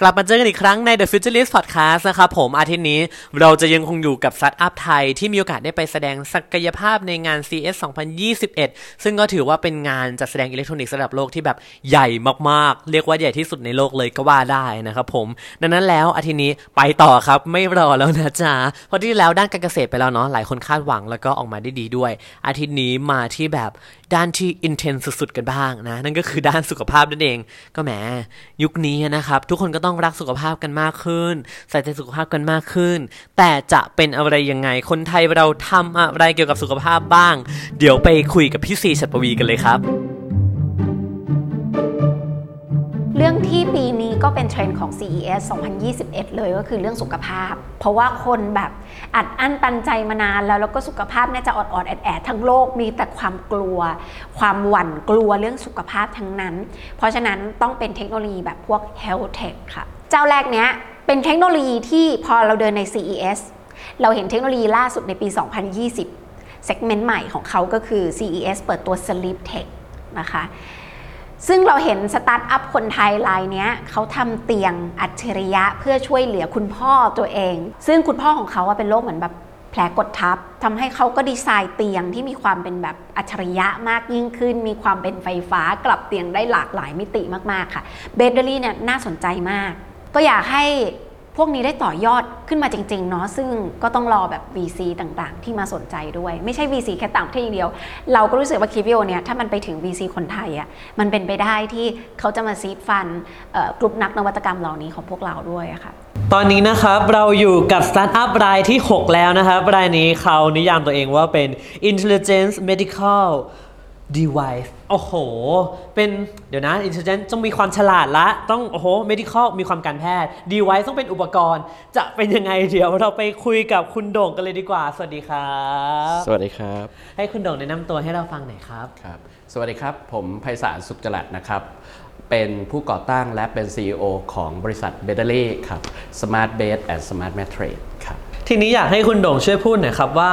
กลับมาเจอกันอีกครั้งใน The Futurist Podcast นะครับผมอาทิตย์นี้เราจะยังคงอยู่กับสตาร์ทอัพไทยที่มีโอกาสได้ไปแสดงศักยภาพในงาน CES 2021 ซึ่งก็ถือว่าเป็นงานจัดแสดงอิเล็กทรอนิกส์ระดับโลกที่แบบใหญ่มากๆ เรียกว่าใหญ่ที่สุดในโลกเลยก็ว่าได้นะครับผม ดังนั้นแล้วอาทิตย์นี้ไปต่อครับไม่รอแล้วนะจ๊ะเพราะที่แล้วด้านการเกษตรไปแล้วเนาะหลายคนคาดหวังแล้วก็ออกมาได้ดีด้วย อาทิตย์นี้มาที่แบบด้านที่อินเทนสุดๆกันบ้างนะนั่นก็คือด้านสุขภาพนั่นเอง ก็แหมยุคนี้นะครับทุกคนก็ต้อง้องรักสุขภาพกันมากขึ้น ใส่ใจสุขภาพกันมากขึ้น แต่จะเป็นอะไรยังไง คนไทยเราทำอะไรเกี่ยวกับสุขภาพบ้าง เดี๋ยวไปคุยกับพี่ซีฉัตรปวีกันเลยครับ เรื่องที่ปีนี้ก็เป็นเทรนด์ของ CES 2021 เลยก็คือเรื่องสุขภาพ เพราะว่าคนแบบอัดอั้นตันใจมานานแล้ว แล้วก็สุขภาพเนี่ยจะอดอดแอดแอดทั้งโลกมีแต่ความกลัว ความหวั่นกลัวเรื่องสุขภาพทั้งนั้น เพราะฉะนั้นต้องเป็นเทคโนโลยีแบบพวก health tech ค่ะ เจ้าแรกเนี้ยเป็นเทคโนโลยีที่พอเราเดินใน CES เราเห็นเทคโนโลยีล่าสุดในปี 2020 segment ใหม่ของเขาก็คือ CES เปิดตัว Sleep Tech นะคะ ซึ่งเราเห็นสตาร์ทอัพคนไทยรายนี้เขาทำเตียงอัจฉริยะเพื่อช่วยเหลือคุณพ่อตัวเอง ซึ่งคุณพ่อของเขาเป็นโรคเหมือนแบบแผลกดทับทำให้เขาก็ดีไซน์เตียงที่มีความเป็นแบบอัจฉริยะมากยิ่งขึ้น มีความเป็นไฟฟ้ากลับเตียงได้หลากหลายมิติมากๆค่ะเบเดอรี่เนี่ยน่าสนใจมาก ก็อยากให้ พวกนี้ได้ต่อยอดขึ้นมาจริงๆเนาะซึ่งก็ต้องรอแบบ VC ต่างๆ ที่มาสนใจด้วย ไม่ใช่ VC แค่ต่างประเทศอย่างเดียว เราก็รู้สึกว่าคิวิโอเนี่ยถ้ามันไปถึง VC คนไทยอะ่ะมันเป็นไปได้ที่เขาจะมา seed fund กลุ่มนักนวัตกรรมเหล่านี้ของพวกเราด้วยะค่ะตอนนี้นะครับเราอยู่กับสตาร์ทอัพรายที่ 6 แล้วนะครับ รายนี้เขานิยามตัวเองว่าเป็น intelligence medical device โอ้โห เป็นเดี๋ยวนะ intelligence ต้องมีความฉลาดละ ต้องโอ้โห medical มีความการแพทย์ device ต้องเป็นอุปกรณ์ จะเป็นยังไงเดี๋ยวเราไปคุยกับคุณโด่งกันเลยดีกว่า สวัสดีครับ สวัสดีครับ ให้คุณโด่งแนะนำตัวให้เราฟังหน่อยครับ ครับ สวัสดีครับ ผมไพศาลสุขจรัตน์นะครับ เป็นผู้ก่อตั้งและเป็น CEO ของบริษัท b e t t e r l y ครับ Smart Bed and Smart Mattress ครับ ทีนี้อยากให้คุณโด่งช่วยพูดหน่อยครับว่า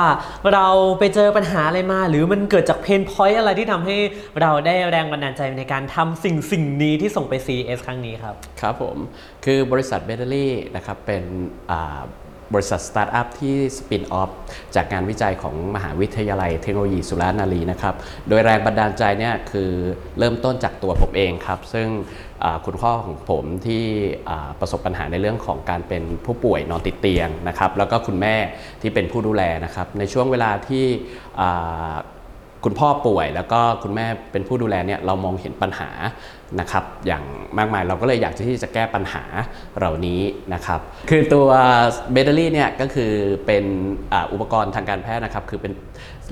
เราไปเจอปัญหาอะไรมา หรือมันเกิดจากเพนพอยต์อะไรที่ทำให้เราได้แรงบันดาลใจในการทำสิ่งสิ่งนี้ที่ส่งไป CES ครั้งนี้ครับ ครับผม คือบริษัทแบตเตอรี่นะครับเป็นอ่า บริษัทสตาร์ทอัพที่สปินออฟจากงานวิจัยของมหาวิทยาลัยเทคโนโลยีสุรานารีนะครับ โดยแรงบันดาลใจเนี่ยคือเริ่มต้นจากตัวผมเองครับ ซึ่งคุณพ่อของผมที่ประสบปัญหาในเรื่องของการเป็นผู้ป่วยนอนติดเตียงนะครับ แล้วก็คุณแม่ที่เป็นผู้ดูแลนะครับ ในช่วงเวลาที่ คุณพ่อป่วย แล้วก็คุณแม่เป็นผู้ดูแลเนี่ยเรามองเห็นปัญหานะครับอย่างมากมายเราก็เลยอยากที่จะแก้ปัญหาเหล่านี้นะครับ คือตัวเบเดอรี่เนี่ยก็คือเป็นอ,อุปกรณ์ทางการแพทย์นะครับ คือเป็น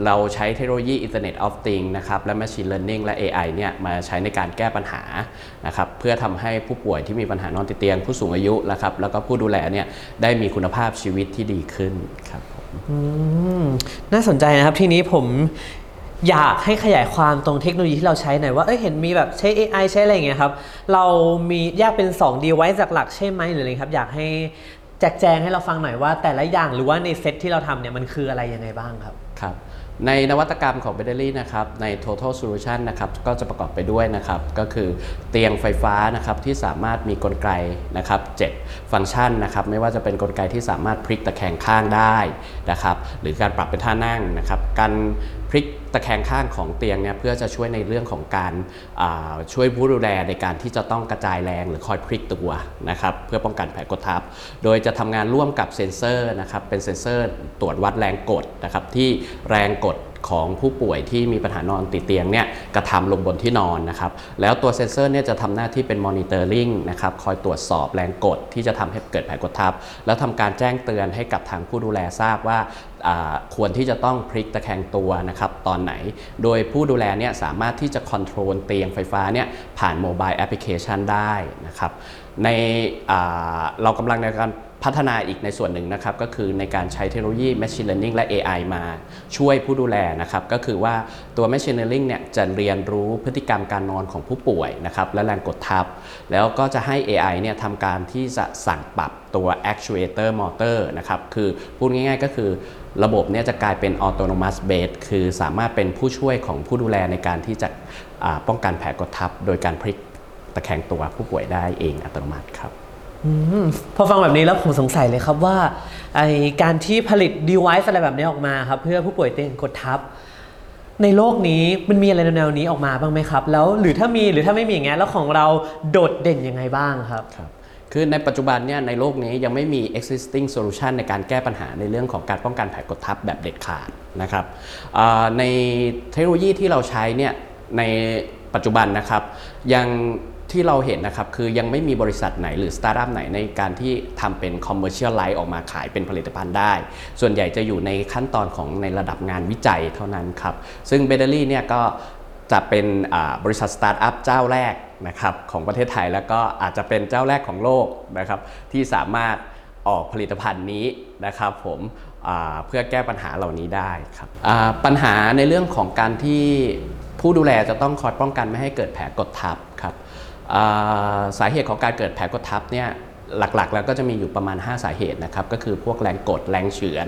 เราใช้เทคโนโลยี Internet of Things นะครับและ Machine Learning และ AI เนี่ยมาใช้ในการแก้ปัญหานะครับเพื่อทำให้ผู้ป่วยที่มีปัญหานอนติดเตียง ผู้สูงอายุนะครับแล้วก็ผู้ดูแลเนี่ยได้มีคุณภาพชีวิตที่ดีขึ้นครับผมน่าสนใจนะครับ ทีนี้ผม อยากให้ขยายความตรงเทคโนโลยีที่เราใช้หน่อยว่าเอ้ยเห็นมีแบบใช้ AI ใช้อะไรอย่างเงี้ยครับ เรามีแยกเป็น2 device หลักๆใช่ไหมหรืออะไรครับ อยากให้แจกแจงให้เราฟังหน่อยว่า แต่ละอย่างหรือว่าในเซตที่เราทำเนี่ยมันคืออะไรยังไงบ้างครับ ครับในนวัตกรรมของ b a t t e r y นะครับใน total solution นะครับก็จะประกอบไปด้วยนะครับก็คือเตียงไฟฟ้านะครับที่สามารถมีกลไกนะครับ7ฟังก์ชันนะครับไม่ว่าจะเป็นกลไกที่สามารถพลิกตะแคงข้างได้นะครับหรือการปรับเป็นท่านั่งนะครับการ พลิกตะแคงข้างของเตียงเนี่ยเพื่อจะช่วยในเรื่องของการาช่วยผู้ดูแลในการที่จะต้องกระจายแรงหรือคอยพลิกตัวนะครับเพื่อป้องกันแผลกดทับ โดยจะทำงานร่วมกับเซ็นเซอร์นะครับเป็นเซ็นเซอร์ตรวจวัดแรงกดนะครับที่แรงกด ของผู้ป่วยที่มีปัญหานอนติดเตียงเนี่ยกระทำลงบนที่นอนนะครับแล้วตัวเซ็นเซอร์เนี่ยจะทำหน้าที่เป็น monitoring นะครับคอยตรวจสอบแรงกดที่จะทำให้เกิดแผลกดทับ แล้วทำการแจ้งเตือนให้กับทางผู้ดูแลทราบว่าอ่าควรที่จะต้องพลิกตะแคงตัวนะครับตอนไหน โดยผู้ดูแลเนี่ยสามารถที่จะ control เตียงไฟฟ้าเนี่ยผ่าน mobile application ได้นะครับ ในเรากำลังในการพัฒนาอีกในส่วนหนึ่งนะครับก็คือในการใช้เทคโนโลยี Machine Learning และ AI มาช่วยผู้ดูแลนะครับก็คือว่าตัว Machine Learning เนี่ยจะเรียนรู้พฤติกรรมการนอนของผู้ป่วยนะครับและแรงกดทับ แล้วก็จะให้ AI เนี่ยทำการที่จะสั่งปรับตัว actuator motor นะครับคือพูดง่ายๆก็คือระบบเนี่ยจะกลายเป็น autonomous base คือสามารถเป็นผู้ช่วยของผู้ดูแลในการที่จะป้องกันแผลกดทับ โดยการพลิก ตะแคงตัวผู้ป่วยได้เองอัตโนมัติครับอืมพอฟังแบบนี้แล้วผมสงสัยเลยครับว่าไอการที่ผลิต device อะไรแบบนี้ออกมาครับเพื่อผู้ป่วยเตียงกดทับ ในโลกนี้มันมีอะไรแนวๆนี้ออกมาบ้างไหมครับ แล้วหรือถ้ามีหรือถ้าไม่มีอย่างเงี้ยแล้วของเราโดดเด่นยังไงบ้างครับครับ คือในปัจจุบันเนี่ยในโลกนี้ยังไม่มี existing solution ในการแก้ปัญหาในเรื่องของการป้องกันแผลกดทับแบบเด็ดขาดนะครับอ่าในเทคโนโลยีที่เราใช้เนี่ยใน ปัจจุบันนะครับยังที่เราเห็นนะครับคือยังไม่มีบริษัทไหนหรือสตาร์ทอัพไหนในการที่ทำเป็น commercial line ออกมาขายเป็นผลิตภัณฑ์ได้ ส่วนใหญ่จะอยู่ในขั้นตอนของในระดับงานวิจัยเท่านั้นครับซึ่งเบเดอรี่เนี่ยก็จะเป็นบริษัทสตาร์ทอัพเจ้าแรกนะครับของประเทศไทยแล้วก็อาจจะเป็นเจ้าแรกของโลกนะครับที่สามารถออกผลิตภัณฑ์นี้นะครับผม เพื่อแก้ปัญหาเหล่านี้ได้ครับปัญหาในเรื่องของการที่ผู้ดูแลจะต้องคอยป้องกันไม่ให้เกิดแผลกดทับครับสาเหตุของการเกิดแผลกดทับเนี่ยหลักๆ แล้วก็จะมีอยู่ประมาณ 5 สาเหตุนะครับก็คือพวกแรงกดแรงเฉือน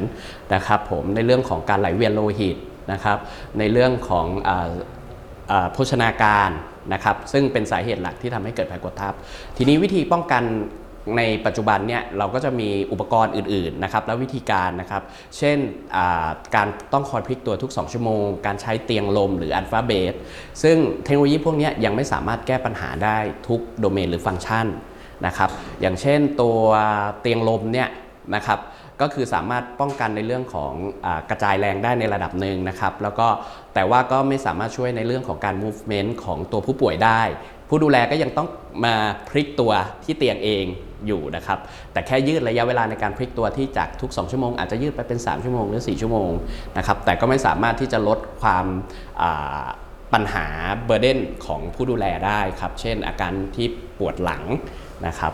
นะครับผมในเรื่องของการไหลเวียนโลหิตนะครับในเรื่องของโภชนาการนะครับซึ่งเป็นสาเหตุหลักที่ทำให้เกิดแผลกดทับ ทีนี้วิธีป้องกัน ในปัจจุบันเนี่ยเราก็จะมีอุปกรณ์อื่นๆนะครับและวิธีการนะครับ เช่นการต้องคอยพลิกตัวทุก 2 ชั่วโมง การใช้เตียงลมหรืออัลฟาเบสซึ่งเทคโนโลยีพวกนี้ยังไม่สามารถแก้ปัญหาได้ทุกโดเมนหรือฟังก์ชันนะครับ อย่างเช่นตัวเตียงลมเนี่ยนะครับก็คือสามารถป้องกันในเรื่องของอกระจายแรงได้ในระดับหนึ่งนะครับ แล้วก็แต่ว่าก็ไม่สามารถช่วยในเรื่องของการ movement ของตัวผู้ป่วยได้ ผู้ดูแลก็ยังต้องมาพลิกตัวที่เตียงเองอยู่นะครับ แต่แค่ยืดระยะเวลาในการพลิกตัวที่จากทุก 2 ชั่วโมง อาจจะยืดไปเป็น 3 ชั่วโมงหรือ 4 ชั่วโมงนะครับแต่ก็ไม่สามารถที่จะลดความปัญหาเบอร์เดนของผู้ดูแลได้ครับ เช่น อาการที่ปวดหลังนะครับ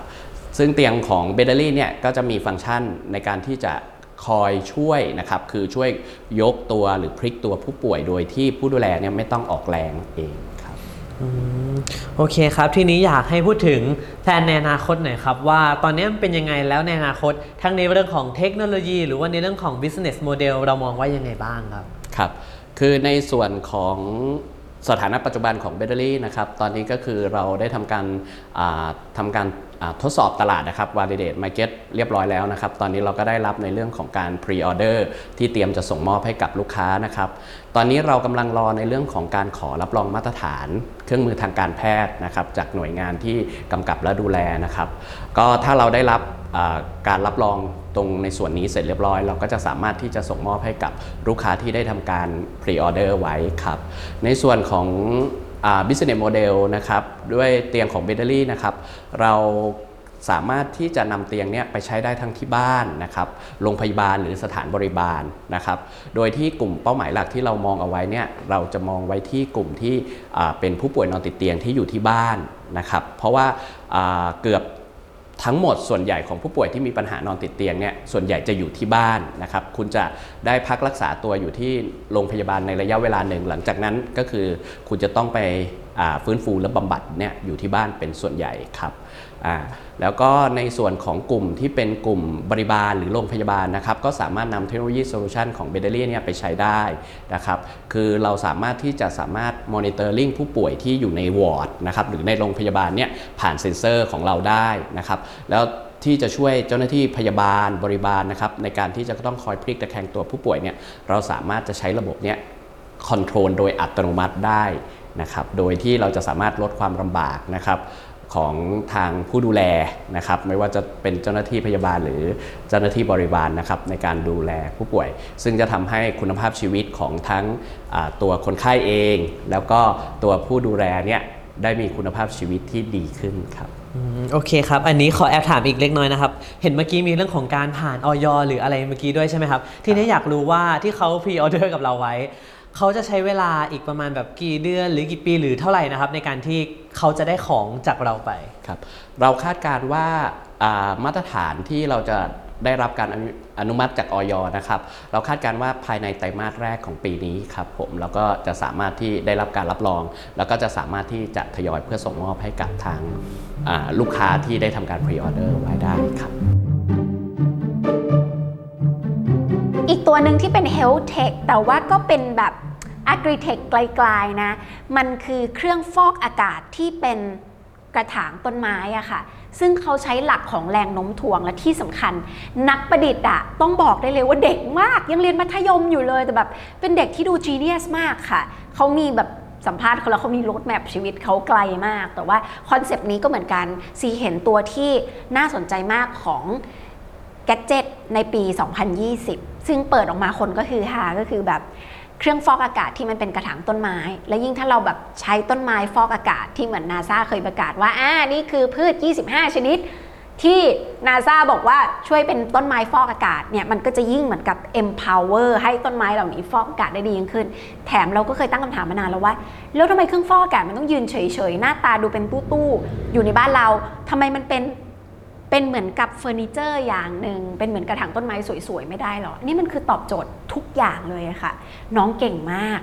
ซึ่งเตียงของเบเดอรี่เนี่ยก็จะมีฟังก์ชันในการที่จะคอยช่วยนะครับ คือช่วยยกตัวหรือพลิกตัวผู้ป่วยโดยที่ผู้ดูแลเนี่ยไม่ต้องออกแรงเอง โอเคครับ ทีนี้อยากให้พูดถึงแผนในอนาคตหน่อยครับ ว่าตอนนี้มันเป็นยังไงแล้วในอนาคต ทั้งในเรื่องของเทคโนโลยี หรือว่าในเรื่องของ business model เรามองว่ายังไงบ้างครับ ครับ คือในส่วนของสถานะปัจจุบันของแบตเตอรี่นะครับ ตอนนี้ก็คือเราได้ทำการทำการ ทดสอบตลาดนะครับ validate market เรียบร้อยแล้วนะครับ ตอนนี้เราก็ได้รับในเรื่องของการ pre-order ที่เตรียมจะส่งมอบให้กับลูกค้านะครับ ตอนนี้เรากำลังรอในเรื่องของการขอรับรองมาตรฐาน เครื่องมือทางการแพทย์นะครับ จากหน่วยงานที่กำกับและดูแลนะครับ ก็ถ้าเราได้รับการรับรองตรงในส่วนนี้เสร็จเรียบร้อย เราก็จะสามารถที่จะส่งมอบให้กับลูกค้าที่ได้ทำการ pre-order ไว้ครับ ในส่วนของ business model นะครับด้วยเตียงของเบเตอรี่นะครับเราสามารถที่จะนำเตียงเนี้ยไปใช้ได้ทั้งที่บ้านนะครับโรงพยาบาลหรือสถานบริบาลนะครับ โดยที่กลุ่มเป้าหมายหลักที่เรามองเอาไว้เนี่ยเราจะมองไว้ที่กลุ่มที่อ่าเป็นผู้ป่วยนอนติดเตียงที่อยู่ที่บ้านนะครับ เพราะว่าอ่าเกือบ ทั้งหมดส่วนใหญ่ของผู้ป่วยที่มีปัญหานอนติดเตียงเนี่ยส่วนใหญ่จะอยู่ที่บ้านนะครับคุณจะได้พักรักษาตัวอยู่ที่โรงพยาบาลในระยะเวลาหนึ่ง หลังจากนั้นก็คือคุณจะต้องไปฟื้นฟูและบำบัดเนี่ยอยู่ที่บ้านเป็นส่วนใหญ่ครับ อ่าแล้วก็ในส่วนของกลุ่มที่เป็นกลุ่มบริบาลหรือโรงพยาบาลนะครับ ก็สามารถนำเทคโนโลยี solution ของเบเดลี่เนี่ยไปใช้ได้นะครับ คือเราสามารถที่จะสามารถ monitoring ผู้ป่วยที่อยู่ในวอร์ดนะครับหรือในโรงพยาบาลเนี่ยผ่านเซ็นเซอร์ของเราได้นะครับ แล้วที่จะช่วยเจ้าหน้าที่พยาบาลบริบาลนะครับ ในการที่จะต้องคอยพลิกตะแคงตัวผู้ป่วยเนี่ยเราสามารถจะใช้ระบบเนี้ย control โดยอัตโนมัติได้นะครับ โดยที่เราจะสามารถลดความลำบากนะครับ ของทางผู้ดูแลนะครับ ไม่ว่าจะเป็นเจ้าหน้าที่พยาบาลหรือเจ้าหน้าที่บริบาลนะครับในการดูแลผู้ป่วย ซึ่งจะทำให้คุณภาพชีวิตของทั้งตัวคนไข้เอง แล้วก็ตัวผู้ดูแลเนี่ยได้มีคุณภาพชีวิตที่ดีขึ้นครับโอเคครับ อันนี้ขอแอบถามอีกเล็กน้อยนะครับ เห็นเมื่อกี้มีเรื่องของการผ่านออยหรืออะไรเมื่อกี้ด้วยใช่ไหมครับ ทีนี้อยากรู้ว่าที่เขาพรีออเดอร์กับเราไว้ เขาจะใช้เวลาอีกประมาณแบบกี่เดือน หรือกี่ปีหรือเท่าไหร่นะครับ ในการที่เขาจะได้ของจากเราไป ครับ เราคาดการณ์ว่าอ่ามาตรฐานที่เราจะได้รับการอนุอนุมัติจากออยนะครับ เราคาดการณ์ว่าภายในไตรมาสแรกของปีนี้ครับผมแล้วก็จะสามารถที่ได้รับการรับรอง แล้วก็จะสามารถที่จะทยอยเพื่อส่งมอบให้กับทางอ่าลูกค้าที่ได้ทำการพรีออเดอร์ไว้ได้ครับ อีกตัวหนึ่งที่เป็น Health Tech แต่ว่าก็เป็นแบบ Agri-Tech ไกลๆนะ มันคือเครื่องฟอกอากาศที่เป็นกระถางต้นไม้อะค่ะ ซึ่งเขาใช้หลักของแรงโน้มถ่วงและที่สำคัญ นักประดิษฐ์อะต้องบอกได้เลยว่าเด็กมาก ยังเรียนมัธยมอยู่เลยแต่แบบ เป็นเด็กที่ดู genius มากค่ะ เขามีแบบสัมภาษณ์เขาแล้วเขามีรถแมพชีวิตเขาไกลมาก แต่ว่าคอนเซปต์นี้ก็เหมือนกันซีเห็นตัวที่น่าสนใจมากของ แกดเจตในปี 2020 ซึ่งเปิดออกมาคนก็คือฮาก็คือแบบเครื่องฟอกอากาศที่มันเป็นกระถางต้นไม้ และยิ่งถ้าเราแบบใช้ต้นไม้ฟอกอากาศที่เหมือนนาซาเคยประกาศว่าอ่านี่คือพืช 25 ชนิด ที่นาซาบอกว่าช่วยเป็นต้นไม้ฟอกอากาศเนี่ยมันก็จะยิ่งเหมือนกับ empower ให้ต้นไม้เหล่านี้ฟอกอากาศได้ดียิ่งขึ้น แถมเราก็เคยตั้งคำถามมานานแล้วว่า แล้วทำไมเครื่องฟอกอากาศมันต้องยืนเฉยๆ หน้าตาดูเป็นตู้ๆอยู่ในบ้านเราทำไมมันเป็น เป็นเหมือนกับเฟอร์นิเจอร์อย่างหนึ่งเป็นเหมือนกระถางต้นไม้สวยๆไม่ได้หรอนี่มันคือตอบโจทย์ทุกอย่างเลยอะค่ะ น้องเก่งมาก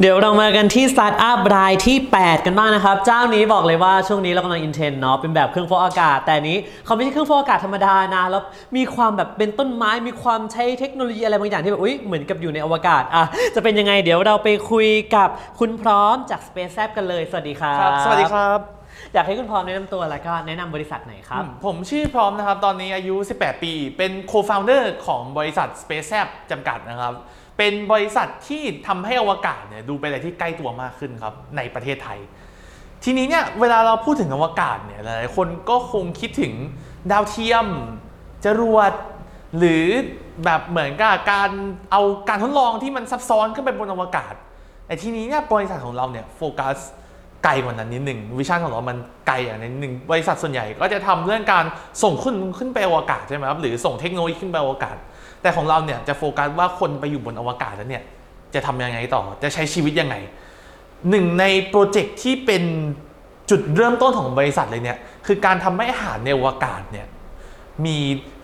เดี๋ยวเรามากันที่สตาร์ทอัพรายที่ 8 กันบ้างนะครับ เจ้านี้บอกเลยว่าช่วงนี้เรากำลัง in trend เนาะเป็นแบบเครื่องฟอกอากาศ แต่อันนี้เขาไม่ใช่เครื่องฟอกอากาศธรรมดานะแล้วมีความแบบเป็นต้นไม้มีความใช้เทคโนโลยีอะไรบางอย่างที่แบบอุ้ยเหมือนกับอยู่ในอวกาศอะจะเป็นยังไงเดี๋ยวเราไปคุยกับคุณพร้อมจาก Space a p กันเลย สวัสดีครับครับสวัสดีครับ อยากให้คุณพร้อมแนะนำตัวแล้วก็แนะนำบริษัทไหนอยครับ ผมชื่อพร้อมนะครับ ตอนนี้อายุ 18 ปี เป็น co-founder ของบริษัท Space a p จำกัดนะครับ เป็นบริษัทที่ทำให้อวกาศเนี่ยดูเป็นอะไรที่ใกล้ตัวมากขึ้นครับ ในประเทศไทย ทีนี้เนี่ยเวลาเราพูดถึงอวกาศเนี่ยหลายๆคนก็คงคิดถึงดาวเทียม จรวด หรือแบบเหมือนกับการเอาการทดลองที่มันซับซ้อนขึ้นไปบนอวกาศแต่ทีนี้เนี่ยบริษัทของเราเนี่ยโฟกัส ไกลกว่านั้นนิดหนึ่งวิชั่นของเรา มันไกลอย่างนั้นนิดหนึ่งบริษัทส่วนใหญ่ก็จะทำเรื่องการส่งขึ้นขึ้นไปอวกาศใช่ไหมครับหรือส่งเทคโนโลยีขึ้นไปอวกาศ แต่ของเราเนี่ยจะโฟกัสว่าคนไปอยู่บนอวกาศแล้วเนี่ยจะทำยังไงต่อจะใช้ชีวิตยังไงหนึ่งในโปรเจกต์ที่เป็นจุดเริ่มต้นของบริษัทเลยเนี่ยคือการทำให้อาหารในอวกาศเนี่ย มี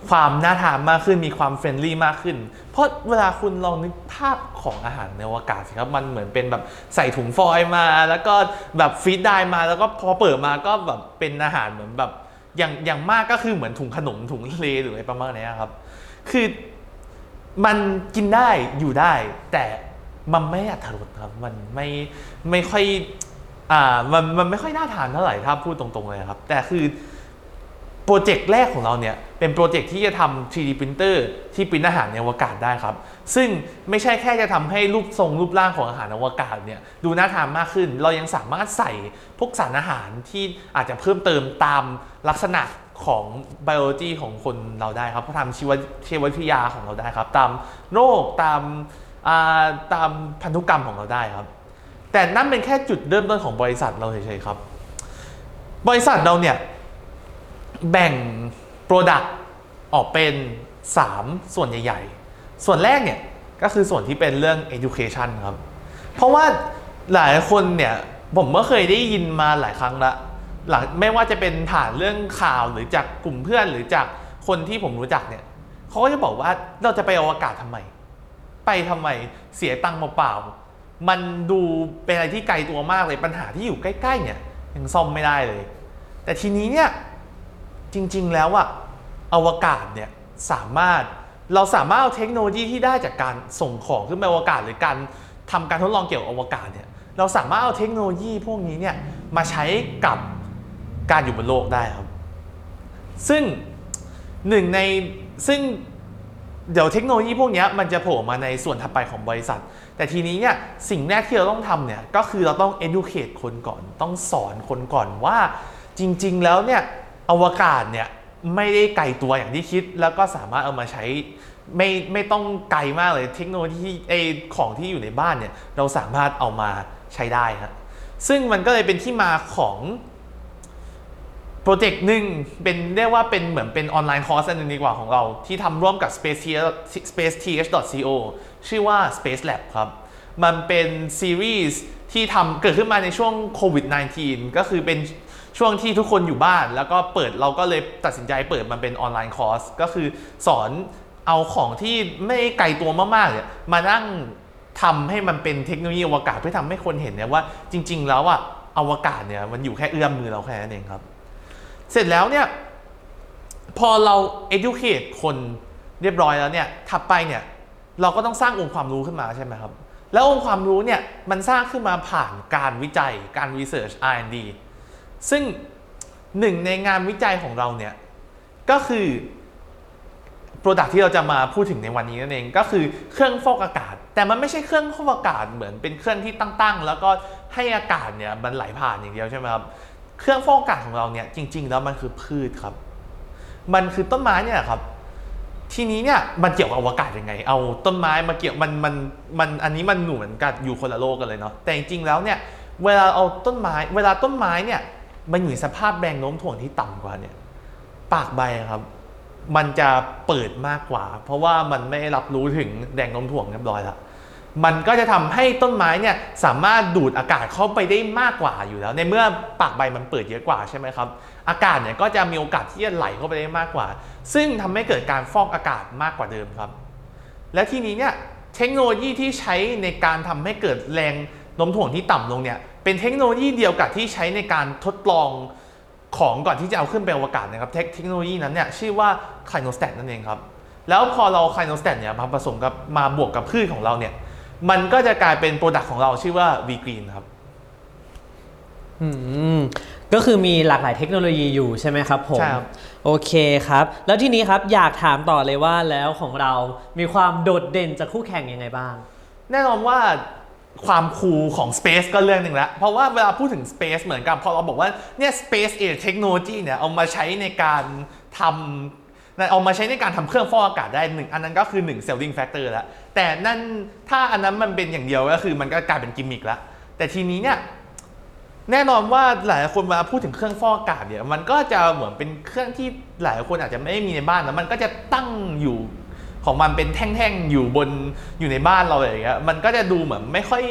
ความน่าทานมากขึ้น มีความ friendly มากขึ้น เพราะเวลาคุณลองนึกภาพของอาหารในอวกาศสิครับ มันเหมือนเป็นแบบใส่ถุงฟอยล์มา แล้วก็แบบ freeze dry มา แล้วก็พอเปิดมาก็แบบเป็นอาหารเหมือนแบบอย่างอย่างมากก็คือเหมือนถุงขนมถุงเลหรืออะไรประมาณนี้ครับ คือมันกินได้อยู่ได้ แต่มันไม่อัตรสครับ มันไม่ไม่ค่อยอ่ามันมันไม่ค่อยน่าทานเท่าไหร่ถ้าพูดตรงๆเลยครับ แต่คือ โปรเจกต์แรกของเราเนี่ยเป็นโปรเจกต์ที่จะทำ 3D printer ที่ปริ้นอาหารในอวกาศได้ครับ ซึ่งไม่ใช่แค่จะทำให้รูปทรงรูปร่างของอาหารในอวกาศเนี่ยดูน่าทานมากขึ้น เรายังสามารถใส่พวกสารอาหารที่อาจจะเพิ่มเติมตามลักษณะของไบโอโลจีของคนเราได้ครับตามชีวชีววิทยาของเราได้ครับ ตามโรคตามาตามพันธุกรรมของเราได้ครับ แต่นั่นเป็นแค่จุดเริ่มต้นของบริษัทเราเฉยๆครับ บริษัทเราเนี่ย แบ่ง Product ออกเป็น 3 ส่วนใหญ่ ๆ ส่วนแรกเนี่ยก็คือส่วนที่เป็นเรื่อง education ครับ เพราะว่าหลายคนเนี่ยผมก็เคยได้ยินมาหลายครั้งละหลังไม่ว่าจะเป็นผ่านเรื่องข่าวหรือจากกลุ่มเพื่อนหรือจากคนที่ผมรู้จักเนี่ยเขาก็จะบอกว่าเราจะไปอวกาศทำไม ไปทำไมเสียตังค์เปล่าๆมันดูเป็นอะไรที่ไกลตัวมากเลยปัญหาที่อยู่ใกล้ๆเนี่ยยังซ่อมไม่ได้เลย แต่ทีนี้เนี่ย จริง ๆ แล้วอะอวกาศเนี่ยสามารถเราสามารถเอาเทคโนโลยีที่ได้จากการส่งของขึ้นไปอวกาศ หรือการทำการทดลองเกี่ยวกับอวกาศเนี่ยเราสามารถเอาเทคโนโลยีพวกนี้เนี่ยมาใช้กับการอยู่บนโลกได้ครับ ซึ่งหนึ่งในซึ่งเดี๋ยวเทคโนโลยีพวกนี้มันจะโผล่มาในส่วนถัดไปของบริษัท แต่ทีนี้เนี่ยสิ่งแรกที่เราต้องทำเนี่ยก็คือเราต้อง educate คนก่อน ต้องสอนคนก่อนว่าจริง ๆ แล้วเนี่ย อวกาศเนี่ยไม่ได้ไกลตัวอย่างที่คิด แล้วก็สามารถเอามาใช้ไม่ไม่ต้องไกลมากเลยเทคโนโลยีไอของที่อยู่ในบ้านเนี่ยเราสามารถเอามาใช้ได้ครับซึ่งมันก็เลยเป็นที่มาของโปรเจกต์หนึ่งเป็นเรียกว่าเป็นเหมือนเป็น online course อันหนึงดีกว่าของเรา ที่ทำร่วมกับ space spaceth.co ชื่อว่า space lab ครับ มันเป็นซีรีส์ที่ทำเกิดขึ้นมาในช่วงโควิด -19 ก็คือเป็น ช่วงที่ทุกคนอยู่บ้าน แล้วก็เปิดเราก็เลยตัดสินใจเปิดมันเป็น online course ก็คือสอนเอาของที่ไม่ไกลตัวมากๆเนี่ยมานั่งทำให้มันเป็นเทคโนโลยีอวกาศเพื่อทำให้คนเห็นเนี่ยว่าจริง ๆ แล้วอะอวกาศเนี่ยมันอยู่แค่เอื้อมมือเราแค่นั้นเองครับ เสร็จแล้วเนี่ยพอเรา educate คนเรียบร้อยแล้วเนี่ยถัดไปเนี่ยเราก็ต้องสร้างองค์ความรู้ขึ้นมาใช่ไหมครับ แล้วองค์ความรู้เนี่ยมันสร้างขึ้นมาผ่านการวิจัยการ research R&D ซึ่งหนึ่งในงานวิจัยของเราเนี่ย ก็คือ Product ที่เราจะมาพูดถึงในวันนี้นั่นเองก็คือเครื่องฟอกอากาศ แต่มันไม่ใช่เครื่องฟอกอากาศเหมือนเป็นเครื่องที่ตั้งๆ แล้วก็ให้อากาศเนี่ยมันไหลผ่านอย่างเดียวใช่ไหมครับเครื่องฟอกอากาศของเราเนี่ยจริง ๆ แล้วมันคือพืชครับ มันคือต้นไม้เนี่ยครับ ทีนี้เนี่ยมันเกี่ยวกับอวกาศยังไง เอาต้นไม้มาเกี่ยวมันมันมันอันนี้มันหนูเหมือนกันอยู่คนละโลกกันเลยเนาะแต่จริงๆแล้วเนี่ยเวลาเอาต้นไม้ เวลาต้นไม้เนี่ย มันอยู่ในสภาพแรงโน้มถ่วงที่ต่ำกว่าเนี่ยปากใบครับ มันจะเปิดมากกว่า เพราะว่ามันไม่รับรู้ถึงแรงโน้มถ่วงเรียบร้อยแล้วมันก็จะทำให้ต้นไม้เนี่ยสามารถดูดอากาศเข้าไปได้มากกว่าอยู่แล้ว ในเมื่อปากใบมันเปิดเยอะกว่าใช่ไหมครับ อากาศเนี่ยก็จะมีโอกาสที่จะไหลเข้าไปได้มากกว่า ซึ่งทำให้เกิดการฟอกอากาศมากกว่าเดิมครับ และทีนี้เนี่ยเทคโนโลยีที่ใช้ในการทำให้เกิดแรง โน้มถ่วงที่ต่ำลงเนี่ยเป็นเทคโนโลยีเดียวกับที่ใช้ในการทดลองของก่อนที่จะเอาขึ้นไปอวกาศนะครับเทคเทคโนโลยีนั้นเนี่ยชื่อว่า clinostat นั่นเองครับแล้วพอเรา clinostat เนี่ยมาผสมกับมาบวกกับพืชของเราเนี่ยมันก็จะกลายเป็น product ของเราชื่อว่า V Green ครับอืมก็คือมีหลากหลายเทคโนโลยีอยู่ใช่ไหมครับผมใช่ครับโอเคครับ แล้วทีนี้ครับอยากถามต่อเลยว่าแล้วของเรามีความโดดเด่นจากคู่แข่งยังไงบ้าง แน่นอนว่า ความคูลของ Space ก็เรื่องหนึ่งแล้วเพราะว่าเวลาพูดถึง Space เหมือนกันพอเราบอกว่าเนี่ย Space Age Technology เนี่ยเอามาใช้ในการทำเอามาใช้ในการทำเครื่องฟอกอากาศได้หนึ่งอันนั้นก็คือ1 selling factor แล้วแต่นั่นถ้าอันนั้นมันเป็นอย่างเดียวก็คือมันก็กลายเป็นกิมมิคแล้วแต่ทีนี้เนี่ยแน่นอนว่าหลายคนเวลาพูดถึงเครื่องฟอกอากาศเนี่ยมันก็จะเหมือนเป็นเครื่องที่หลายคนอาจจะไม่ได้มีในบ้านนะมันก็จะตั้งอยู่ ของมันเป็นแท่งๆอยู่บนอยู่ในบ้านเราอย่างเงี้ยมันก็จะดูเหมือนไม่ค่อย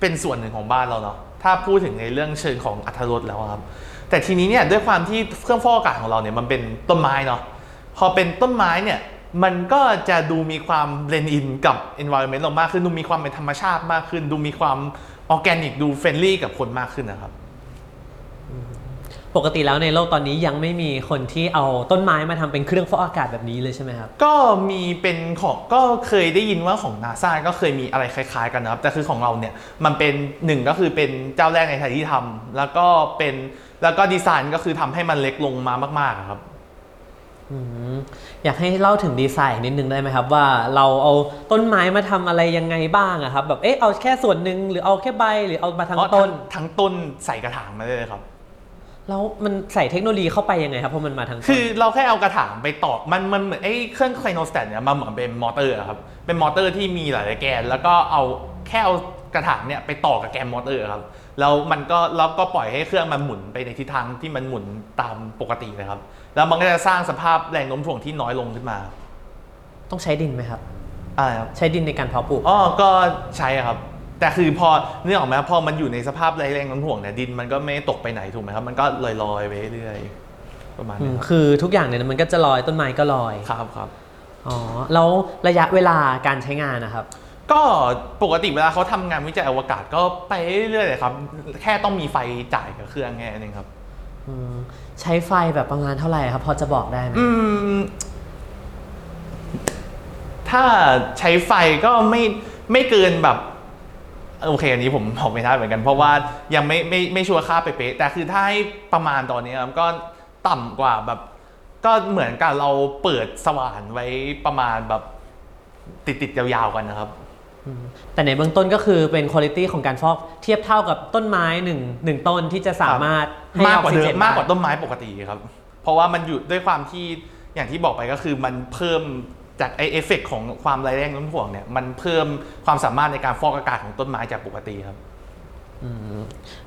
เป็นส่วนหนึ่งของบ้านเราเนาะถ้าพูดถึงในเรื่องเชิงของอัตรสแล้วครับ แต่ทีนี้เนี่ยด้วยความที่เครื่องฟอกอากาศของเราเนี่ยมันเป็นต้นไม้เนาะพอเป็นต้นไม้เนี่ยมันก็จะดูมีความเบลนอินกับ environment เรามากขึ้น ดูมีความเป็นธรรมชาติมากขึ้น ดูมีความออร์แกนิก ดู friendly กับคนมากขึ้นนะครับ ปกติแล้วในโลกตอนนี้ยังไม่มีคนที่เอาต้นไม้มาทำเป็นเครื่องฟอกอากาศแบบนี้เลยใช่ไหมครับ ก็มีเป็นของก็เคยได้ยินว่าของนาซาก็เคยมีอะไรคล้าย ๆ กันนะครับ แต่คือของเราเนี่ยมันเป็นหนึ่งก็คือเป็นเจ้าแรกในไทยที่ทำแล้วก็เป็นแล้วก็ดีไซน์ก็คือทำให้มันเล็กลงมามากๆอะครับ อืมอยากให้เล่าถึงดีไซน์นิดนึงได้ไหมครับ ว่าเราเอาต้นไม้มาทำอะไรยังไงบ้างอะครับ แบบเอ๊ะเอาแค่ส่วนหนึ่งหรือเอาแค่ใบหรือเอามาทั้งเพราะต้น ทั้งต้นใส่กระถางมาได้เลยครับ แล้วมันใส่เทคโนโลยีเข้าไปยังไงครับ เพราะมันมาทั้งต้นคือเราแค่เอากระถางไปต่อมันมันเหมือนไอ้เครื่อง clinostat เนี่ยมันเหมือนเป็นมอเตอร์อะครับเป็นมอเตอร์ที่มีหลายๆแกน แล้วก็เอาแค่เอากระถางเนี่ยไปต่อกับแกนมอเตอร์ครับแล้วมันก็แล้วก็ปล่อยให้เครื่องมันหมุนไปในทิศทางที่มันหมุนตามปกตินะครับ แล้วมันก็จะสร้างสภาพแรงโน้มถ่วงที่น้อยลงขึ้นมา ต้องใช้ดินไหมครับอะไรครับใช้ดินในการเพาะปลูกอ๋อก็ใช่ครับ แต่คือพอเนื่องออกไหมพอมันอยู่ในสภาพแรงโน้มถ่วงเนี่ยดินมันก็ไม่ตกไปไหนถูกไหมครับ มันก็ลอยๆไปเรื่อยๆประมาณอืนี้มครับคือทุกอย่างเนี่ยมันก็จะลอยต้นไม้ก็ลอยครับครับอ๋อแล้วระยะเวลาการใช้งานนะครับ ก็ปกติเวลาเขาทำงานวิจัยอวกาศก็ไปเรื่อยๆเลยครับ แค่ต้องมีไฟจ่ายกับเครื่องแค่นั้นเองครับอืมใช้ไฟแบบประมาณเท่าไหร่ครับ พอจะบอกได้ไหมอืมถ้าใช้ไฟก็ไม่ไม่เกินแบบ โอเคอันนี้ผมบอกไม่ได้เหมือนกัน เพราะว่ายังไม่ไม่ไม่ชัวร์ค่าเป๊ะๆแต่คือถ้าให้ประมาณตอนนี้ครับก็ต่ำกว่าแบบ ก็เหมือนกับเราเปิดสว่านไว้ประมาณแบบติดติดๆยาวๆกันนะครับ แต่ในเบื้องต้นก็คือเป็นคุณภาพของการฟอกเทียบเท่ากับต้นไม้หนึ่งหนึ่งต้นที่จะสามารถให้มากออกว่าซิเดิเจมนมากกว่าได้ต้นไม้ปกติครับ เพราะว่ามันอยู่ด้วยความที่อย่างที่บอกไปก็คือมันเพิ่ม จากไอเอฟเฟกของความแรงโน้มถ่วงเนี่ยมันเพิ่มความสามารถในการฟอกอากาศของต้นไม้จากปกติครับ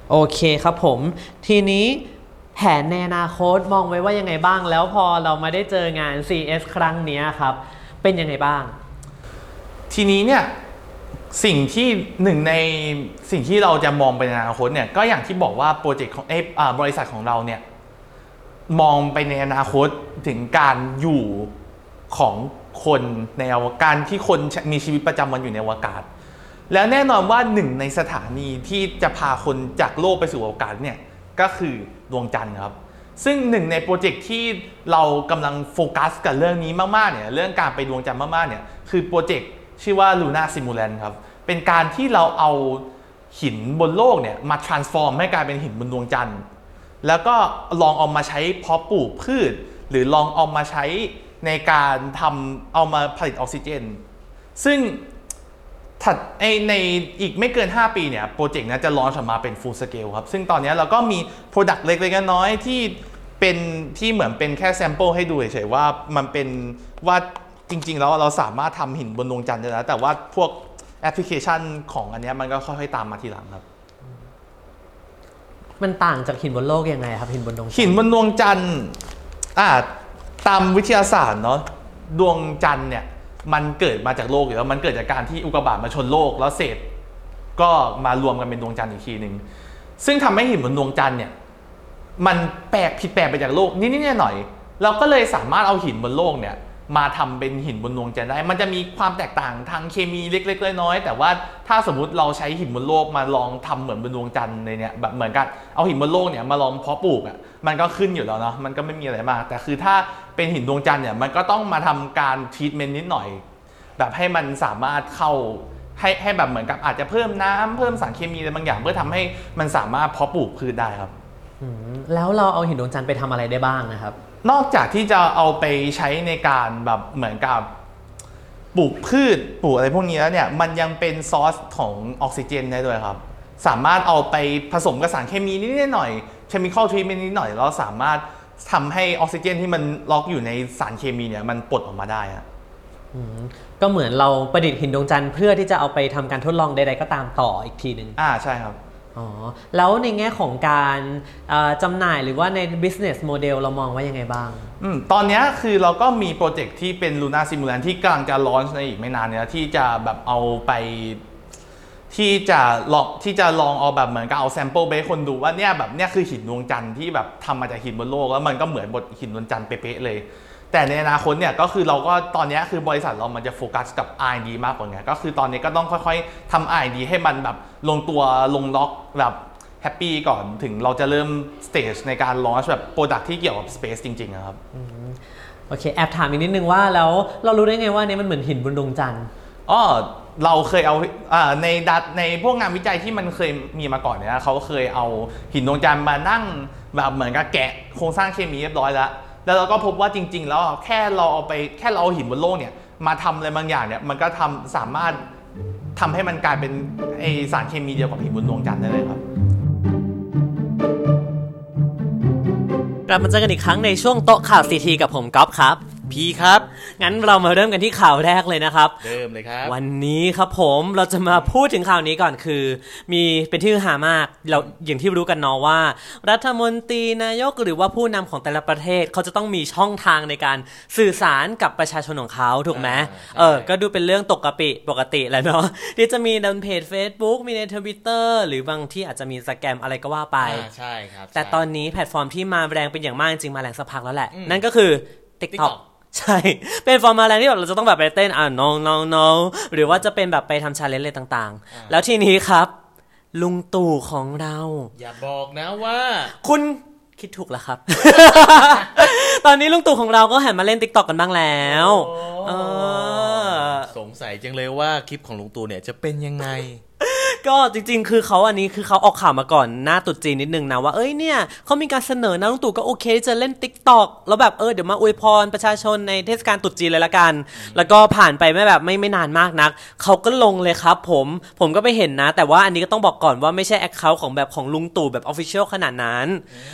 โอเคครับผม ทีนี้แผนในอนาคตมองไว้ว่ายังไงบ้าง แล้วพอเรามาได้เจองาน CS ครั้งเนี้ยครับ เป็นยังไงบ้าง ทีนี้เนี่ยสิ่งที่หนึ่งในสิ่งที่เราจะมองไปในอนาคตเนี่ยก็อย่างที่บอกว่าโปรเจกต์ของเออ่าบริษัทของเราเนี่ยมองไปในอนาคตถึงการอยู่ของ คนในอวกาศที่คนมีชีวิตประจำวันอยู่ในอวกาศ แล้วแน่นอนว่าหนึ่งในสถานีที่จะพาคนจากโลกไปสู่อวกาศเนี่ยก็คือดวงจันทร์ครับ ซึ่งหนึ่งในโปรเจกต์ที่เรากำลังโฟกัสกับเรื่องนี้มากๆเนี่ยเรื่องการไปดวงจันทร์มากๆเนี่ยคือโปรเจกต์ชื่อว่า Lunar Simulant ครับ เป็นการที่เราเอาหินบนโลกเนี่ยมา transform ให้กลายเป็นหินบนดวงจันทร์ แล้วก็ลองเอามาใช้เพาะปลูกพืช หรือลองเอามาใช้ ในการทำเอามาผลิตออกซิเจน ซึ่งถัดในในอีกไม่เกิน 5 ปีเนี่ยโปรเจกต์นี้จะ launch ออกมาเป็น full scale ครับ ซึ่งตอนนี้เราก็มี Product เล็กๆน้อยๆที่เป็นที่เหมือนเป็นแค่ sample ให้ดูเฉยๆว่ามันเป็นว่าจริงๆแล้วเราสามารถทำหินบนดวงจันทร์ได้แล้ว แต่ว่าพวกแอปพลิเคชันของอันเนี้ยมันก็ค่อยๆตามมาทีหลังครับ มันต่างจากหินบนโลกยังไงครับหินบนดวงจันทร์หินบนดวงจันทร์อ่า ตามวิทยาศาสตร์เนาะดวงจันทร์เนี่ยมันเกิดมาจากโลกอยู่แล้วมันเกิดจากการที่อุกกาบาตมาชนโลกแล้วเศษ ก็มารวมกันเป็นดวงจันทร์อีกทีหนึ่งซึ่งทำให้หินบนดวงจันทร์เนี่ยมันแปลกผิดแปลกไปจากโลกนิดๆหน่อยเราก็เลยสามารถเอาหินบนโลกเนี่ยมาทำเป็นหินบนดวงจันทร์ได้ มันจะมีความแตกต่างทางเคมีเล็กๆน้อยๆแต่ว่าถ้าสมมติเราใช้หินบนโลกมาลองทำเหมือนบนดวงจันทร์ในเนี่ยแบบเหมือนกันเอาหินบนโลกเนี่ยมาลองเพาะปลูกอะมันก็ขึ้นอยู่แล้วเนาะมันก็ไม่มีอะไรมาก แต่คือถ้า เป็นหินดวงจันทร์เนี่ยมันก็ต้องมาทำการทรีทเมนต์นิดหน่อย แบบให้มันสามารถเข้าให้ให้แบบเหมือนกับอาจจะเพิ่มน้ำเพิ่มสารเคมีอะไรบางอย่าง เพื่อทำให้มันสามารถเพาะปลูกพืชได้ครับอืมแล้วเราเอาหินดวงจันทร์ไปทำอะไรได้บ้างนะครับ นอกจากที่จะเอาไปใช้ในการแบบเหมือนกับปลูกพืชปลูกอะไรพวกนี้แล้วเนี่ยมันยังเป็นซอสของออกซิเจนได้ด้วยครับ สามารถเอาไปผสมกับสารเคมีนิดๆหน่อยเคมีคอลทรีเมนนิดหน่อยแล้วสามารถ ทำให้ออกซิเจนที่มันล็อกอยู่ในสารเคมีเนี่ยมันปลดออกมาได้อะอืมก็เหมือนเราประดิษฐ์หินดวงจันทร์เพื่อที่จะเอาไปทำการทดลองใดๆก็ตามต่ออีกทีหนึ่งอ่าใช่ครับอ๋อแล้วในแง่ของการเอ่อจำหน่ายหรือว่าใน business model เรามองว่ายังไงบ้างอืมตอนเนี้ยคือเราก็มีโปรเจกต์ที่เป็น Lunar Simulant ที่กำลังจะ launch ในอีกไม่นานเนี้ยที่จะแบบเอาไป ที่จะลองที่จะลองเอาแบบเหมือนกับเอา sample ไปให้คนดูว่าเนี่ยแบบเนี่ยคือหินดวงจันทร์ที่แบบทำมาจากหินบนโลกแล้วมันก็เหมือนบนหินดวงจันทร์เป๊ะๆเลย แต่ในอนาคตเนี่ยก็คือเราก็ตอนเนี้ยคือบริษัทเรามันจะโฟกัสกับ R&D มากกว่าไงก็คือตอนนี้ก็ต้องค่อยๆทำ R&D ให้มันแบบลงตัวลงล็อกแบบ happy ก่อนถึงเราจะเริ่ม stage ในการ launch แบบ product ที่เกี่ยวกับ Space จริงๆอะครับโอเคแอบถามอีกนิดนึงว่าแล้วเรารู้ได้ไงว่าอันนี้มันเหมือนหินบนดวงจันทร์อ๋อ เราเคยเอาในดัตในพวกงานวิจัยที่มันเคยมีมาก่อนเนี่ยเขาเคยเอาหินดวงจันทร์มานั่งแบบเหมือนกับแกะโครงสร้างเคมีเรียบร้อยแล้วแล้วเราก็พบว่าจริง ๆ แล้วแค่เราเอาไปแค่เราเอาหินบนโลกเนี่ยมาทำอะไรบางอย่างเนี่ยมันก็ทำสามารถทำให้มันกลายเป็นไอสารเคมีเดียวกับหินบนดวงจันทร์ได้เลยครับกลับมาเจอกันอีกครั้งในช่วงโต๊ะข่าวซีทีกับผมก๊อฟครับ พีครับ งั้นเรามาเริ่มกันที่ข่าวแรกเลยนะครับ เริ่มเลยครับ วันนี้ครับผมเราจะมาพูดถึงข่าวนี้ก่อนคือ มีเป็นที่ฮือหามาก เราอย่างที่รู้กันเนาะว่า รัฐมนตรีนายกหรือว่าผู้นำของแต่ละประเทศเขาจะต้องมีช่องทางในการสื่อสารกับประชาชนของเขาถูกไหมอ่าใช่เออ ก็ดูเป็นเรื่องตกกะปิปกติแหล้วเนาะที่จะมีในเพจ Facebook มีในทวิตเตอร์หรือบางที่อาจจะมีสแกมอะไรก็ว่าไปอ่าใช่ครับแต่ใช่ตอนนี้แพลตฟอร์มที่มาแรงเป็นอย่างมากจริงมาแรงสักพักแล้วแหละอืมนั่นก็คือ TikTok TikTok ใช่ เป็นแพลตฟอร์มมาแรงที่แบบเราจะต้องแบบไปเต้นอ่าน้องน้องน้องหรือว่าจะเป็นแบบไปทำชาเลนจ์อะไรต่างๆ แล้วทีนี้ครับ ลุงตู่ของเรา อย่าบอกนะว่า คุณคิดถูกแล้วครับ ตอนนี้ลุงตู่ของเราก็หันมาเล่น TikTok กันบ้างแล้วเออสงสัยจังเลยว่าคลิปของลุงตู่เนี่ยจะเป็นยังไง ก็จริงๆ คือเขาอันนี้คือเขาออกข่าวมาก่อนหน้าตรุษจีนนิดนึงนะว่าเอ้ยเนี่ยเขามีการเสนอนะลุงตู่ก็โอเคที่จะเล่น t ิ k t o k แล้วแบบเออเดี๋ยวมาอวยพรประชาชนในเทศกาลตรุษจีนเลยละกัน แล้วก็ผ่านไปไม่แบบไม่ไม่นานมากนักเขาก็ลงเลยครับผมผมก็ไปเห็นนะ แต่ว่าอันนี้ก็ต้องบอกก่อนว่าไม่ใช่ account ของแบบของลุงตู่แบบ official ขนาดนั้น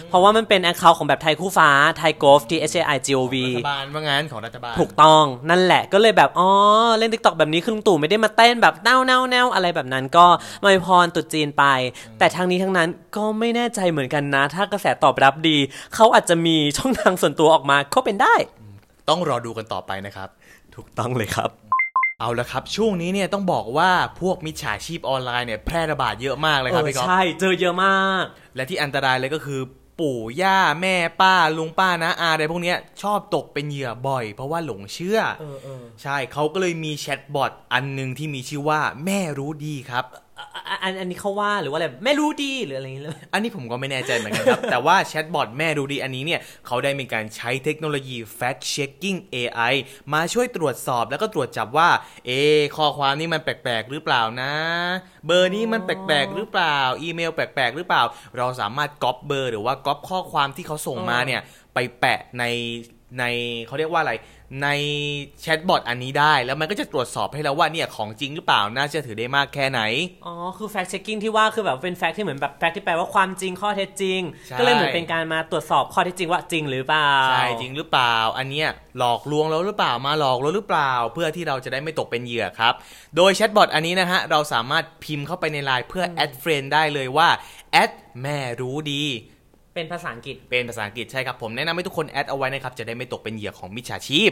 เพราะว่ามันเป็น account ของแบบไทยคู่ฟ้า Thai Gov T H A I G O V รัฐบาลว่างั้นของรัฐบาลถูกต้องนั่นแหละก็เลยแบบอ๋อเล่น TikTok แบบนี้คือลุงตู่ไม่ได้มาเต้นแบบเน่าเน่าเน่าอะไรแบบนั้นก็มาอวยพรตรุษจีนไป แต่ทั้งนี้ทั้งนั้นก็ไม่แน่ใจเหมือนกันนะ ถ้ากระแสตอบรับดี เขาอาจจะมีช่องทางส่วนตัวออกมาก็เป็นได้ ต้องรอดูกันต่อไปนะครับ ถูกต้องเลยครับเอาละครับ ช่วงนี้เนี่ยต้องบอกว่าพวกมิจฉาชีพออนไลน์เนี่ยแพร่ระบาดเยอะมากเลยครับพี่ก๊อฟใช่เจอเยอะมาก และที่อันตรายเลยก็คือ ปู่ย่าแม่ป้าลุงป้านะอาอะไรพวกเนี้ยชอบตกเป็นเหยื่อบ่อย เพราะว่าหลงเชื่อเออเออใช่เขาก็เลยมีแชทบอทอันหนึ่งที่มีชื่อว่าแม่รู้ดีครับ อะอะอันอันนี้เขาว่าหรือว่าอะไรไม่รู้ดีหรืออะไรอย่างเงี้ยเลยอันนี้ผมก็ไม่แน่ใจเหมือนกันครับ แต่ว่าแชทบอทแม่รู้ดีอันนี้เนี่ยเขาได้มีการใช้เทคโนโลยี Fact Checking AI มาช่วยตรวจสอบแล้วก็ตรวจจับว่า เอะข้อความนี้มันแปลกๆหรือเปล่านะ เบอร์นี้มันแปลกๆหรือเปล่า อีเมลแปลกๆหรือเปล่า เราสามารถก๊อปเบอร์หรือว่าก๊อปข้อความที่เขาส่งมาเนี่ยไปแปะในในเขาเรียกว่าอะไร ในแชทบอทอันนี้ได้ แล้วมันก็จะตรวจสอบให้แล้วว่าเนี่ยของจริงหรือเปล่า น่าเชื่อถือได้มากแค่ไหน อ๋อ คือ fact checking ที่ว่าคือแบบเป็น fact ที่เหมือนแบบ fact ที่แปลว่าความจริงข้อเท็จจริงใช่ก็เลยเหมือนเป็นการมาตรวจสอบข้อเท็จจริงว่าจริงหรือเปล่า ใช่จริงหรือเปล่า อันเนี้ยหลอกลวงเราหรือเปล่ามาหลอกเราหรือเปล่า เพื่อที่เราจะได้ไม่ตกเป็นเหยื่อครับ โดยแชทบอทอันนี้นะฮะเราสามารถพิมพ์เข้าไปในไลน์เพื่อ add friend ได้เลยว่า add แม่รู้ดี เป็นภาษาอังกฤษ เป็นภาษาอังกฤษใช่ครับผมแนะนำให้ทุกคน add เอาไว้นะครับจะได้ไม่ตกเป็นเหยื่อของมิจฉาชีพ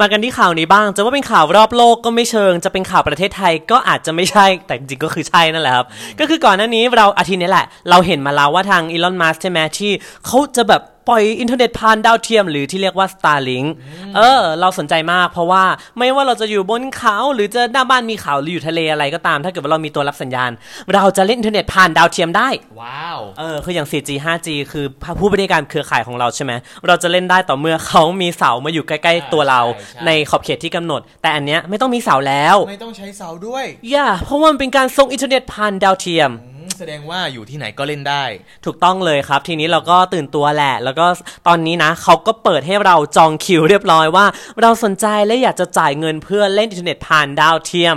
มากันที่ข่าวนี้บ้าง จะว่าเป็นข่าวรอบโลกก็ไม่เชิง จะเป็นข่าวประเทศไทยก็อาจจะไม่ใช่ แต่จริงๆก็คือใช่นั่นแหละครับ ก็คือก่อนหน้านี้เราอาทิตย์นี้แหละ เราเห็นมาแล้วว่าทางอีลอน มัสก์ใช่ไหมที่เขาจะแบบ ปล่อยอินเทอร์เน็ตผ่านดาวเทียม หรือที่เรียกว่า Starlink เออ เราสนใจมากเพราะว่าไม่ว่าเราจะอยู่บนเขาหรือจะหน้าบ้านมีเขาหรืออยู่ทะเลอะไรก็ตาม ถ้าเกิดว่าเรามีตัวรับสัญญาณ เราจะเล่นอินเทอร์เน็ตผ่านดาวเทียมได้ ว้าว เออ คืออย่าง 4G 5G คือผู้บริการเครือข่ายของเราใช่ไหม เราจะเล่นได้ต่อเมื่อเขามีเสามาอยู่ใกล้ๆตัวเราใช่ใช่ ในขอบเขตที่กำหนด แต่อันเนี้ยไม่ต้องมีเสาแล้ว ไม่ต้องใช้เสาด้วย อย่าเพราะว่ามันเป็นการส่งอินเทอร์เน็ตผ่านดาวเทียมอืม แสดงว่าอยู่ที่ไหนก็เล่นได้ ถูกต้องเลยครับ ทีนี้เราก็ตื่นตัวแหละ แล้วก็ตอนนี้นะเขาก็เปิดให้เราจองคิวเรียบร้อยว่า เราสนใจและอยากจะจ่ายเงินเพื่อเล่นอินเทอร์เน็ตผ่านดาวเทียม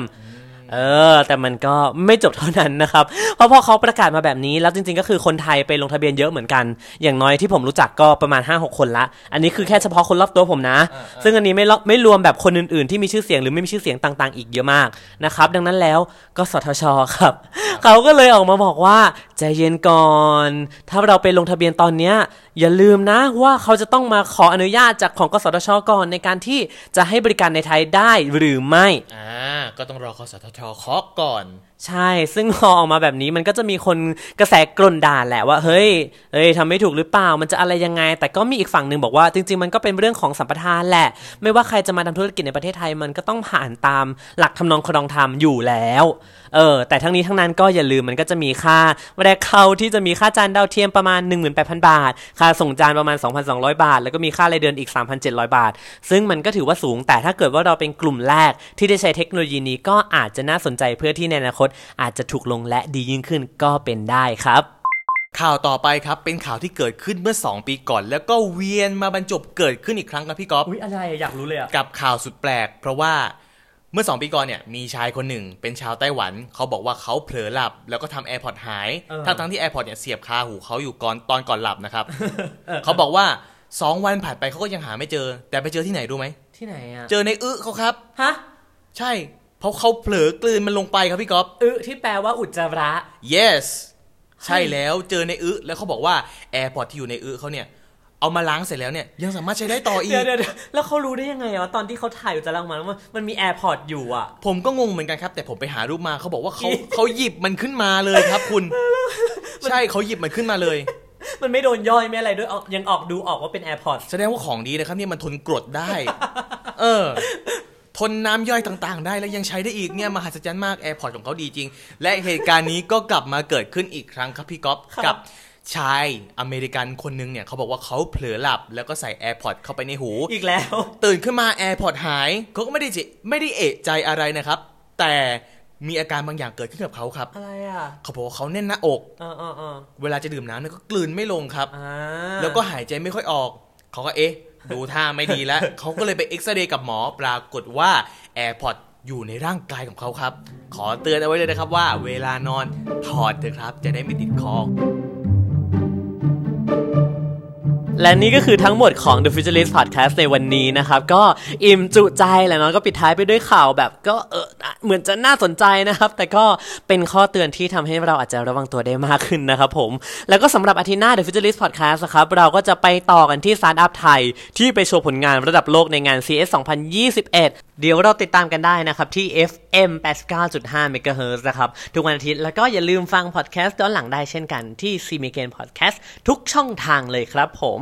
เออ แต่มันก็ไม่จบเท่านั้นนะครับ เพราะพอเขาประกาศมาแบบนี้แล้วจริงๆ ก็คือคนไทยไปลงทะเบียนเยอะเหมือนกัน อย่างน้อยที่ผมรู้จักก็ประมาณ 5-6 คนละ อันนี้คือแค่เฉพาะคนรอบตัวผมนะ ซึ่งอันนี้ไม่รไม่รวมแบบคนอื่นๆ ที่มีชื่อเสียงหรือไม่มีชื่อเสียงต่างๆ อีกเยอะมากนะครับ ดังนั้นแล้วก็สทชครับ เขาก็เลยออกมาบอกว่าใจเย็นก่อน ถ้าเราไปลงทะเบียนตอนเนี้ยอย่าลืมนะว่าเขาจะต้องมาขออนุญาตจากของกสทชก่อนในการที่จะให้บริการในไทยได้หรือไม่ อ่า ก็ต้องรอคสทชเคาะก่อน ใช่ ซึ่งพอออกมาแบบนี้มันก็จะมีคนกระแสกล่นด่าแหละว่า เฮ้ย เฮ้ยทำไม่ถูกหรือเปล่า มันจะอะไรยังไง แต่ก็มีอีกฝั่งหนึ่งบอกว่า จริง ๆ มันก็เป็นเรื่องของสัมปทานแหละ ไม่ว่าใครจะมาทำธุรกิจในประเทศไทย มันก็ต้องผ่านตามหลักทำนองครองธรรมอยู่แล้ว เออ แต่ทั้งนี้ทั้งนั้นก็อย่าลืมมันก็จะมีค่าแรกเข้าที่จะมีค่าจานดาวเทียมประมาณ 18,000 บาท ค่าส่งจานประมาณ 2,200 บาท แล้วก็มีค่ารายเดือนอีก 3,700 บาท ซึ่งมันก็ถือว่าสูง แต่ถ้าเกิดว่าเราเป็นกลุ่มแรกที่ได้ใช้เทคโนโลยีนี้ก็อาจจะน่าสนใจเพื่อที่ในอนาคตอาจจะถูกลงและดียิ่งขึ้นก็เป็นได้ครับข่าวต่อไปครับเป็นข่าวที่เกิดขึ้นเมื่อ 2 ปีก่อน แล้วก็เวียนมาบรรจบเกิดขึ้นอีกครั้งครับพี่ก๊อฟอุ้ยอะไรอยากรู้เลยอะกับข่าวสุดแปลก เพราะว่าเมื่อ 2 ปีก่อนเนี่ยมีชายคนหนึ่ง เป็นชาวไต้หวัน เขาบอกว่าเขาเผลอหลับ แล้วก็ทำ AirPod หายเออทั้งทั้งๆที่ AirPod เนี่ยเสียบคาหูเขาอยู่ก่อนตอนก่อนหลับนะครับเขาบอกว่า 2 วันผ่านไปเขาก็ยังหาไม่เจอ แต่ไปเจอที่ไหนรู้ไหมที่ไหนอะเจอในอึเขาครับฮะใช่ เพราะเขาเผลอกลืนมันลงไปครับพี่ก๊อฟอึที่แปลว่าอุจจาระ yes ใช่แล้วเจอในอึแล้วเขาบอกว่า AirPod ที่อยู่ในอึเขาเนี่ยเอามาล้างเสร็จแล้วเนี่ยยังสามารถใช้ได้ต่ออีกเดี๋ยวเดี๋ยวเดี๋ยวแล้วเขารู้ได้ยังไงวะตอนที่เขาถ่ายอุจจาระออกมาแล้วมันมันมี AirPod อยู่อะ ผมก็งงเหมือนกันครับ แต่ผมไปหารูปมาเขาบอกว่าเขาเขาหยิบมันขึ้นมาเลยครับ คุณ ใช่เขาหยิบมันขึ้นมาเลย มันไม่โดนย่อยไม่อะไรด้วยออกยังออกดูออกว่าเป็น AirPod แสดงว่าของดีนะครับเนี่ยมันทนกรดได้ เออ ทนน้ำย่อยต่างๆ ได้แล้วยังใช้ได้อีกเนี่ยมหัศจรรย์มาก AirPods ของเขาดีจริง และเหตุการณ์นี้ก็กลับมาเกิดขึ้นอีกครั้งครับพี่ก๊อฟกับชายอเมริกันคนนึงเนี่ยเขาบอกว่าเขาเผลอหลับ แล้วก็ใส่ AirPods เข้าไปในหู อีกแล้ว ตื่นขึ้นมา AirPods หายเขาก็ไม่ได้จิไม่ได้เอะใจอะไรนะครับ แต่มีอาการบางอย่างเกิดขึ้นกับเขาครับ อะไรอะ เขาบอกว่าเขาแน่นหน้าอกเออเออเออเวลาจะดื่มน้ำเนี่ยก็กลืนไม่ลงครับอ่าแล้วก็หายใจไม่ค่อยออก เขาก็เอ๊ะ ดูท่าไม่ดีแล้ว เขาก็เลยไปเอ็กซเรย์กับหมอปรากฏว่า AirPod อยู่ในร่างกายของเขาครับ ขอเตือนเอาไว้เลยนะครับว่า เวลานอนถอดเถอะครับ จะได้ไม่ติดคอ และนี่ก็คือทั้งหมดของ The Futurist Podcast ในวันนี้นะครับ ก็อิ่มจุใจและเนาะก็ปิดท้ายไปด้วยข่าวแบบก็เออเหมือนจะน่าสนใจนะครับ แต่ก็เป็นข้อเตือนที่ทำให้เราอาจจะระวังตัวได้มากขึ้นนะครับผม แล้วก็สำหรับอาทิตย์หน้า The Futurist Podcast นะครับ เราก็จะไปต่อกันที่สตาร์ทอัพไทย ที่ไปโชว์ผลงานระดับโลกในงาน CS 2021เดี๋ยวเราติดตามกันได้นะครับ ที่ FM 89.5 MHz นะครับ ทุกวันอาทิตย์ แล้วก็อย่าลืมฟังพอดแคสต์ย้อนหลังได้เช่นกันที่ c m e g a n Podcast ทุกช่องทางเลยครับผม